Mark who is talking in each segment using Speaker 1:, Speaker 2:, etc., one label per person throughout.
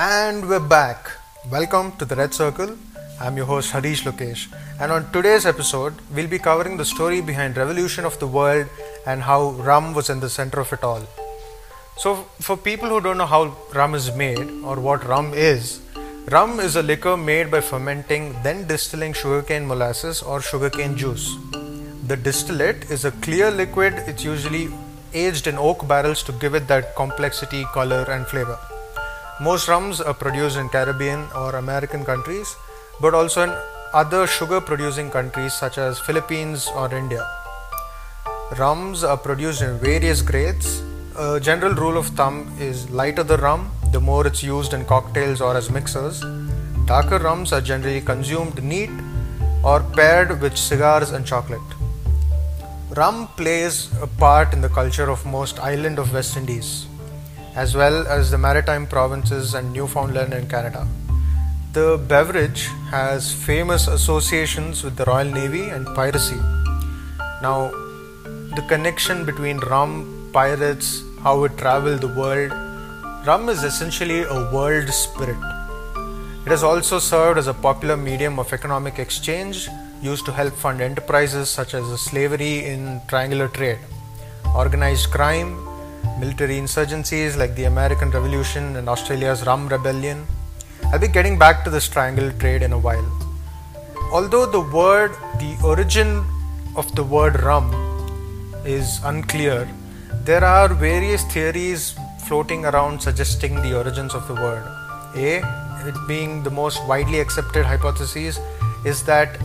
Speaker 1: And we're back. Welcome to the Red Circle. I'm your host Harish Lokesh, and on today's episode, we'll be covering the story behind revolution of the world and how rum was in the center of it all. So, for people who don't know how rum is made or what rum is, rum is a liquor made by fermenting, then distilling sugarcane molasses or sugarcane juice. The distillate is a clear liquid, it's usually aged in oak barrels to give it that complexity, color, and flavor. Most rums are produced in Caribbean or American countries, but also in other sugar producing countries such as Philippines or India. Rums are produced in various grades. A general rule of thumb is lighter the rum, the more it's used in cocktails or as mixers. Darker rums are generally consumed neat or paired with cigars and chocolate. Rum plays a part in the culture of most island of West Indies, as well as the maritime provinces and Newfoundland and Canada. The beverage has famous associations with the Royal Navy and piracy. Now, the connection between rum, pirates, how it traveled the world. Rum is essentially a world spirit. It has also served as a popular medium of economic exchange used to help fund enterprises such as slavery in triangular trade, organized crime, military insurgencies like the American Revolution and Australia's Rum Rebellion. I'll be getting back to this triangle trade in a while. Although the word, the origin of the word rum is unclear, there are various theories floating around suggesting the origins of the word. A, it being the most widely accepted hypothesis, is that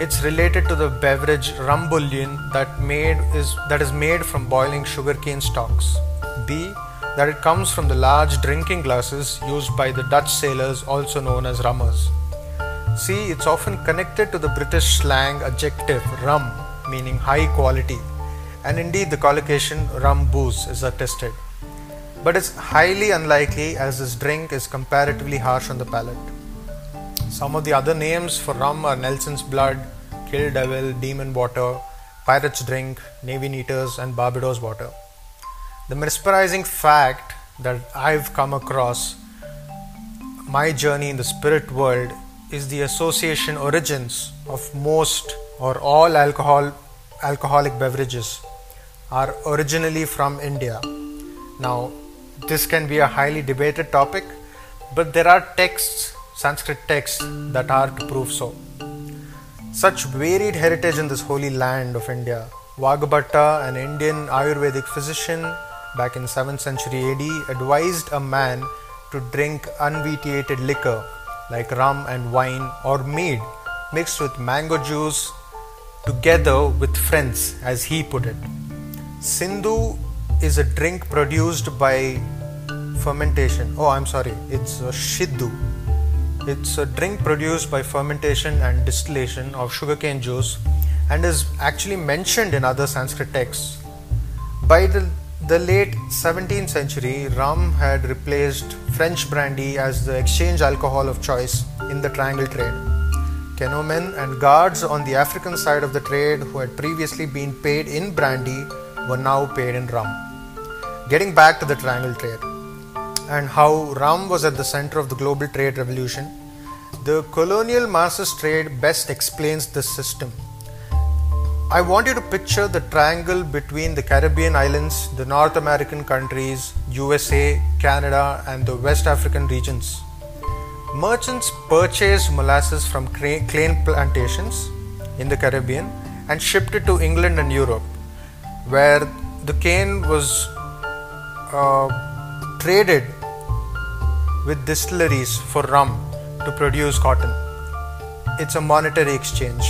Speaker 1: it's related to the beverage rumbullion that made is that is made from boiling sugarcane stalks. B, that it comes from the large drinking glasses used by the Dutch sailors, also known as rummers. C, it's often connected to the British slang adjective rum, meaning high quality, and indeed the collocation rum booze is attested. But it's highly unlikely as this drink is comparatively harsh on the palate. Some of the other names for rum are Nelson's Blood, Kill Devil, Demon Water, Pirate's Drink, Navy Neaters, and Barbados Water. The mesmerizing fact that I've come across my journey in the spirit world is the association origins of most or all alcohol alcoholic beverages are originally from India. Now, this can be a highly debated topic, but there are texts, Sanskrit texts, that are to prove so. Such varied heritage in this holy land of India. Vagbhatta, an Indian Ayurvedic physician back in 7th century AD, advised a man to drink unvitiated liquor like rum and wine or mead mixed with mango juice together with friends, as he put it. Sindhu is a drink produced by fermentation. Oh, I'm sorry, it's a Shiddu. It's a drink produced by fermentation and distillation of sugarcane juice and is actually mentioned in other Sanskrit texts. By the, the late 17th century, rum had replaced French brandy as the exchange alcohol of choice in the triangle trade. Canoemen and guards on the African side of the trade who had previously been paid in brandy were now paid in rum. Getting back to the triangle trade and how rum was at the center of the global trade revolution, the colonial molasses trade best explains this system. I want you to picture the triangle between the Caribbean islands, the North American countries, USA, Canada, and the West African regions. Merchants purchased molasses from cane plantations in the Caribbean and shipped it to England and Europe, where the cane was uh, traded with distilleries for rum to produce cotton. It's a monetary exchange.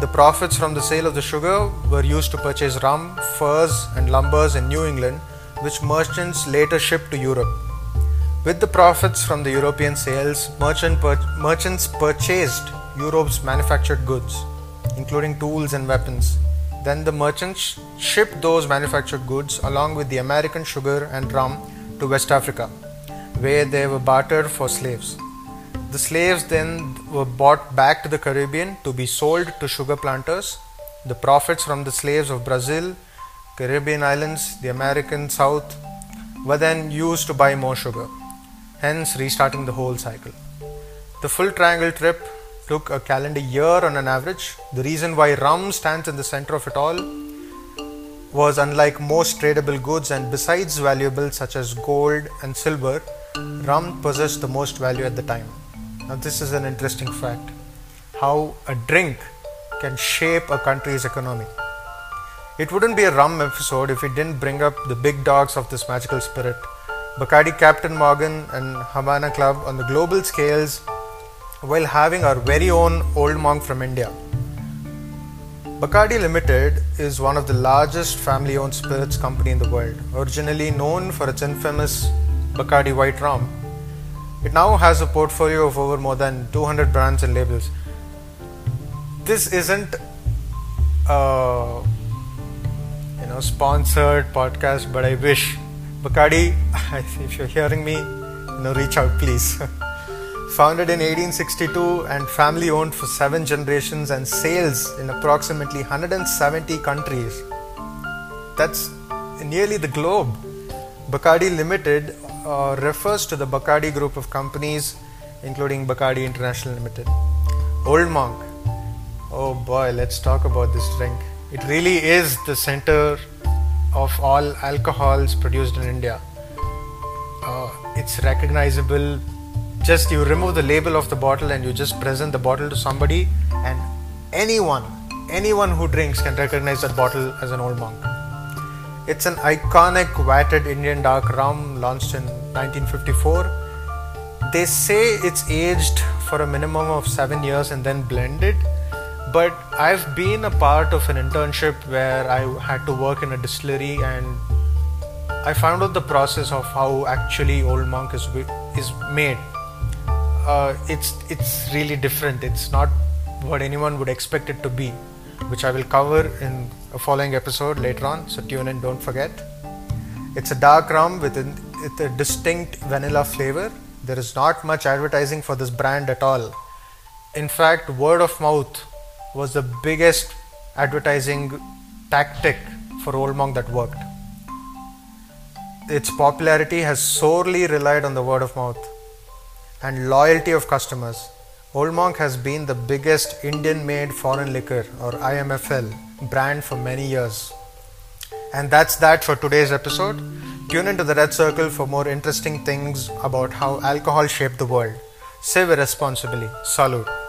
Speaker 1: The profits from the sale of the sugar were used to purchase rum, furs, and lumbers in New England, which merchants later shipped to Europe. With the profits from the European sales, merchant pur- merchants purchased Europe's manufactured goods, including tools and weapons. Then the merchants shipped those manufactured goods along with the American sugar and rum to West Africa, where they were bartered for slaves. The slaves then were brought back to the Caribbean to be sold to sugar planters. The profits from the slaves of Brazil, Caribbean islands, the American South were then used to buy more sugar. hence restarting the whole cycle. The full triangle trip took a calendar year on an average. The reason why rum stands in the center of it all was unlike most tradable goods and besides valuables such as gold and silver, rum possessed the most value at the time. Now, this is an interesting fact how a drink can shape a country's economy. It wouldn't be a rum episode if we didn't bring up the big dogs of this magical spirit Bacardi Captain Morgan and Havana Club on the global scales while having our very own old monk from India. Bacardi Limited is one of the largest family owned spirits company in the world, originally known for its infamous Bacardi White Rum. It now has a portfolio of over more than 200 brands and labels. This isn't a you know sponsored podcast, but I wish Bacardi, if you're hearing me, you know, reach out please. Founded in 1862 and family owned for seven generations and sales in approximately 170 countries. That's nearly the globe. Bacardi Limited uh, refers to the Bacardi group of companies, including Bacardi International Limited. Old Monk. Oh boy, let's talk about this drink. It really is the center of all alcohols produced in India. Uh, it's recognizable just you remove the label of the bottle and you just present the bottle to somebody and anyone anyone who drinks can recognize that bottle as an old monk it's an iconic vatted indian dark rum launched in 1954 they say it's aged for a minimum of 7 years and then blended but i've been a part of an internship where i had to work in a distillery and i found out the process of how actually old monk is is made. Uh, it's it's really different. It's not what anyone would expect it to be, which I will cover in a following episode later on. So tune in, don't forget. It's a dark rum with a, with a distinct vanilla flavor. There is not much advertising for this brand at all. In fact, word of mouth was the biggest advertising tactic for Old Monk that worked. Its popularity has sorely relied on the word of mouth and loyalty of customers. Old Monk has been the biggest Indian made foreign liquor or IMFL brand for many years. And that's that for today's episode. Tune into the Red Circle for more interesting things about how alcohol shaped the world. Save responsibly. Salute.